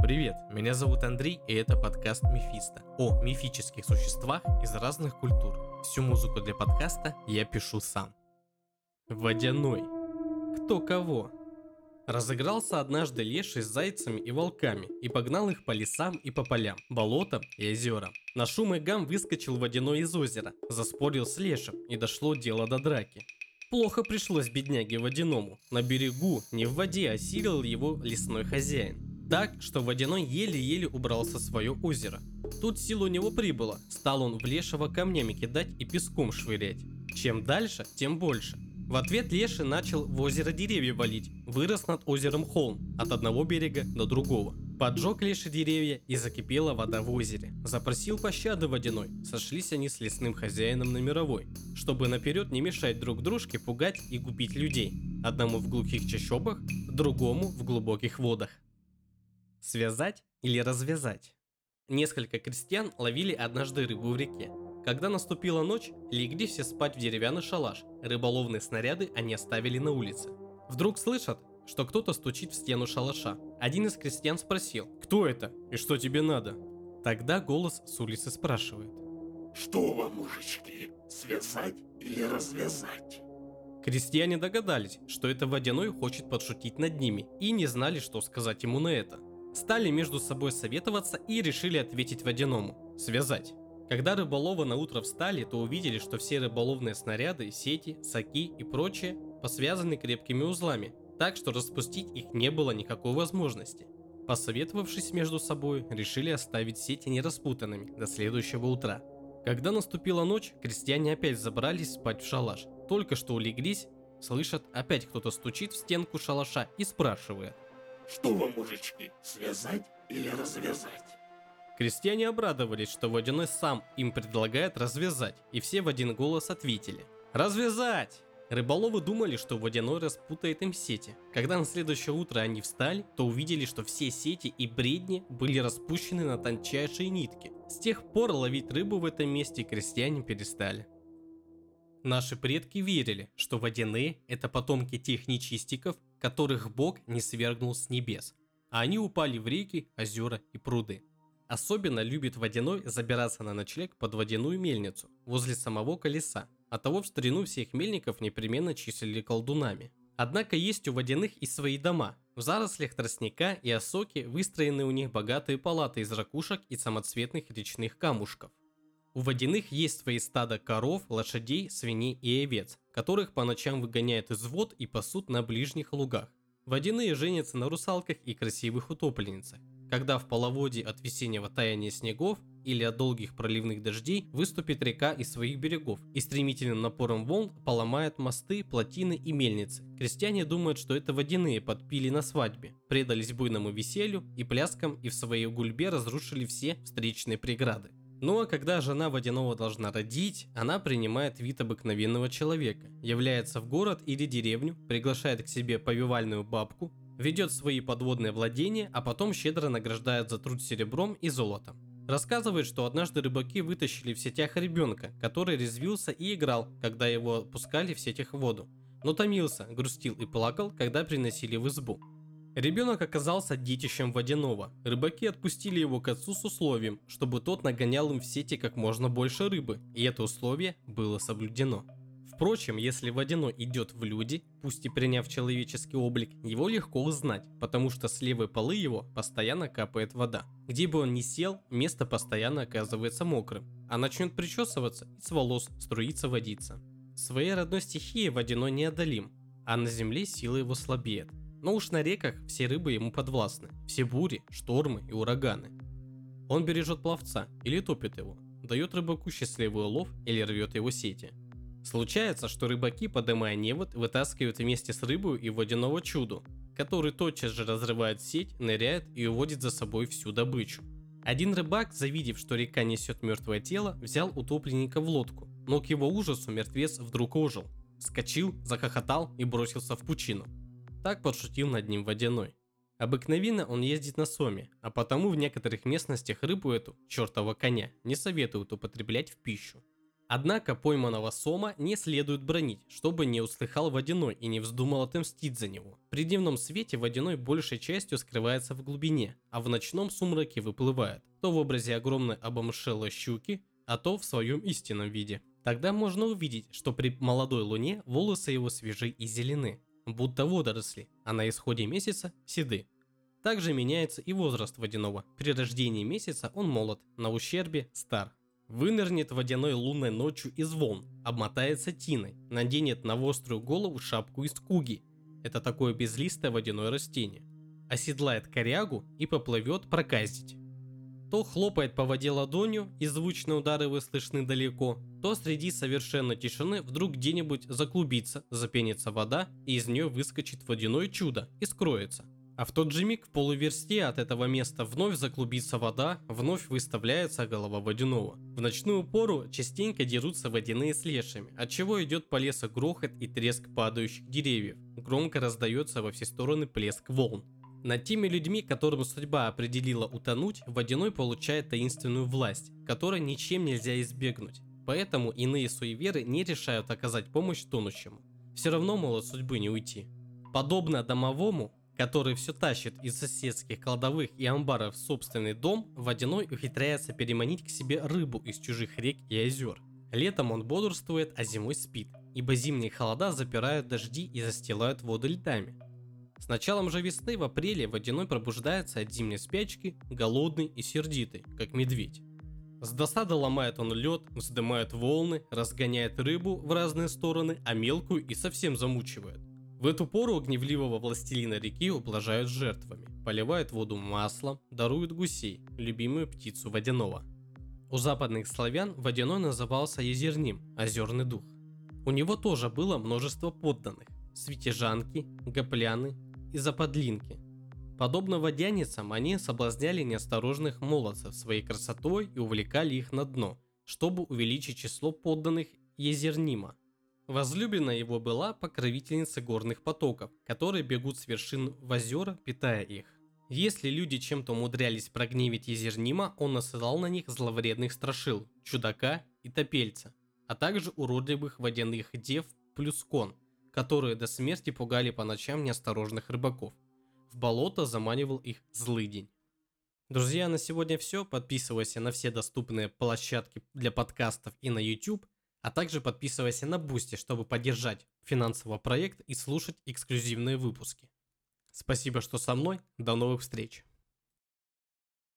Привет, меня зовут Андрей, и это подкаст Мефисто о мифических существах из разных культур. Всю музыку для подкаста я пишу сам. Водяной. Кто кого? Разыгрался однажды леший с зайцами и волками и погнал их по лесам и по полям, болотам и озерам. На шум и гам выскочил водяной из озера, заспорил с лешим и дошло дело до драки. Плохо пришлось бедняге водяному. На берегу, не в воде, осилил его лесной хозяин. Так, что водяной еле-еле убрался в свое озеро. Тут сил у него прибыло, стал он в лешего камнями кидать и песком швырять. Чем дальше, тем больше. В ответ Леший начал в озеро деревья валить, вырос над озером холм, от одного берега до другого. Поджег Леший деревья и закипела вода в озере. Запросил пощады водяной, сошлись они с лесным хозяином на мировой, чтобы наперед не мешать друг дружке пугать и губить людей. Одному в глухих чащобах, другому в глубоких водах. Связать или развязать? Несколько крестьян ловили однажды рыбу в реке. Когда наступила ночь, легли все спать в деревянный шалаш. Рыболовные снаряды они оставили на улице. Вдруг слышат, что кто-то стучит в стену шалаша. Один из крестьян спросил, кто это и что тебе надо? Тогда голос с улицы спрашивает. Что вам, мужички, связать или развязать? Крестьяне догадались, что это водяной хочет подшутить над ними и не знали, что сказать ему на это стали между собой советоваться и решили ответить водяному – связать. Когда рыболовы на утро встали, то увидели, что все рыболовные снаряды, сети, соки и прочее посвязаны крепкими узлами, так что распустить их не было никакой возможности. Посоветовавшись между собой, решили оставить сети нераспутанными до следующего утра. Когда наступила ночь, крестьяне опять забрались спать в шалаш. Только что улеглись, слышат, опять кто-то стучит в стенку шалаша и спрашивает – что вам, мужички, связать или развязать? Крестьяне обрадовались, что Водяной сам им предлагает развязать, и все в один голос ответили. «Развязать!» Рыболовы думали, что Водяной распутает им сети. Когда на следующее утро они встали, то увидели, что все сети и бредни были распущены на тончайшие нитки. С тех пор ловить рыбу в этом месте крестьяне перестали. Наши предки верили, что водяные – это потомки тех нечистиков, которых Бог не свергнул с небес, а они упали в реки, озера и пруды. Особенно любит водяной забираться на ночлег под водяную мельницу, возле самого колеса. А того в старину всех мельников непременно числили колдунами. Однако есть у водяных и свои дома. В зарослях тростника и осоки выстроены у них богатые палаты из ракушек и самоцветных речных камушков. У водяных есть свои стада коров, лошадей, свиней и овец, которых по ночам выгоняют из вод и пасут на ближних лугах. Водяные женятся на русалках и красивых утопленницах. Когда в половодье от весеннего таяния снегов или от долгих проливных дождей выступит река из своих берегов и стремительным напором волн поломает мосты, плотины и мельницы. Крестьяне думают, что это водяные подпили на свадьбе, предались буйному веселью и пляскам и в своей гульбе разрушили все встречные преграды. Ну а когда жена водяного должна родить, она принимает вид обыкновенного человека, является в город или деревню, приглашает к себе повивальную бабку, ведет свои подводные владения, а потом щедро награждает за труд серебром и золотом. Рассказывает, что однажды рыбаки вытащили в сетях ребенка, который резвился и играл, когда его отпускали в сетях в воду, но томился, грустил и плакал, когда приносили в избу. Ребенок оказался детищем водяного. Рыбаки отпустили его к отцу с условием, чтобы тот нагонял им в сети как можно больше рыбы, и это условие было соблюдено. Впрочем, если водяной идет в люди, пусть и приняв человеческий облик, его легко узнать, потому что с левой полы его постоянно капает вода. Где бы он ни сел, место постоянно оказывается мокрым, а начнет причесываться и с волос струится водиться. Своей родной стихии водяной неодолим, а на земле сила его слабеет. Но уж на реках все рыбы ему подвластны, все бури, штормы и ураганы. Он бережет пловца или топит его, дает рыбаку счастливый улов или рвет его сети. Случается, что рыбаки, поднимая невод, вытаскивают вместе с рыбой и водяного чуду, который тотчас же разрывает сеть, ныряет и уводит за собой всю добычу. Один рыбак, завидев, что река несет мертвое тело, взял утопленника в лодку, но к его ужасу мертвец вдруг ожил, скочил, захохотал и бросился в пучину. Так подшутил над ним водяной. Обыкновенно он ездит на соме, а потому в некоторых местностях рыбу эту, чертова коня, не советуют употреблять в пищу. Однако пойманного сома не следует бронить, чтобы не услыхал водяной и не вздумал отомстить за него. При дневном свете водяной большей частью скрывается в глубине, а в ночном сумраке выплывает, то в образе огромной обомшелой щуки, а то в своем истинном виде. Тогда можно увидеть, что при молодой луне волосы его свежи и зелены, будто водоросли, а на исходе месяца седы. Также меняется и возраст водяного. При рождении месяца он молод, на ущербе стар. Вынырнет водяной лунной ночью из волн, обмотается тиной, наденет на острую голову шапку из куги. Это такое безлистое водяное растение. Оседлает корягу и поплывет проказить. То хлопает по воде ладонью, и звучные удары вы слышны далеко, то среди совершенной тишины вдруг где-нибудь заклубится, запенится вода, и из нее выскочит водяное чудо и скроется – а в тот же миг в полуверсте от этого места вновь заклубится вода, вновь выставляется голова водяного. В ночную пору частенько дерутся водяные с лешами, от чего идет по лесу грохот и треск падающих деревьев. Громко раздается во все стороны плеск волн. Над теми людьми, которым судьба определила утонуть, водяной получает таинственную власть, которой ничем нельзя избегнуть. Поэтому иные суеверы не решают оказать помощь тонущему. Все равно, мол, от судьбы не уйти. Подобно домовому, который все тащит из соседских кладовых и амбаров в собственный дом, Водяной ухитряется переманить к себе рыбу из чужих рек и озер. Летом он бодрствует, а зимой спит, ибо зимние холода запирают дожди и застилают воду льдами. С началом же весны в апреле Водяной пробуждается от зимней спячки, голодный и сердитый, как медведь. С досады ломает он лед, вздымает волны, разгоняет рыбу в разные стороны, а мелкую и совсем замучивает. В эту пору гневливого властелина реки ублажают жертвами, поливают воду маслом, даруют гусей, любимую птицу водяного. У западных славян водяной назывался Езерним, озерный дух. У него тоже было множество подданных – светежанки, гопляны и западлинки. Подобно водяницам, они соблазняли неосторожных молодцев своей красотой и увлекали их на дно, чтобы увеличить число подданных Езернима – Возлюбленная его была покровительница горных потоков, которые бегут с вершин в озера, питая их. Если люди чем-то умудрялись прогневить Езернима, он насылал на них зловредных страшил, чудака и топельца, а также уродливых водяных дев плюскон, которые до смерти пугали по ночам неосторожных рыбаков. В болото заманивал их злыдень. Друзья, на сегодня все. Подписывайся на все доступные площадки для подкастов и на YouTube – а также подписывайся на Бусти, чтобы поддержать финансовый проект и слушать эксклюзивные выпуски. Спасибо, что со мной. До новых встреч.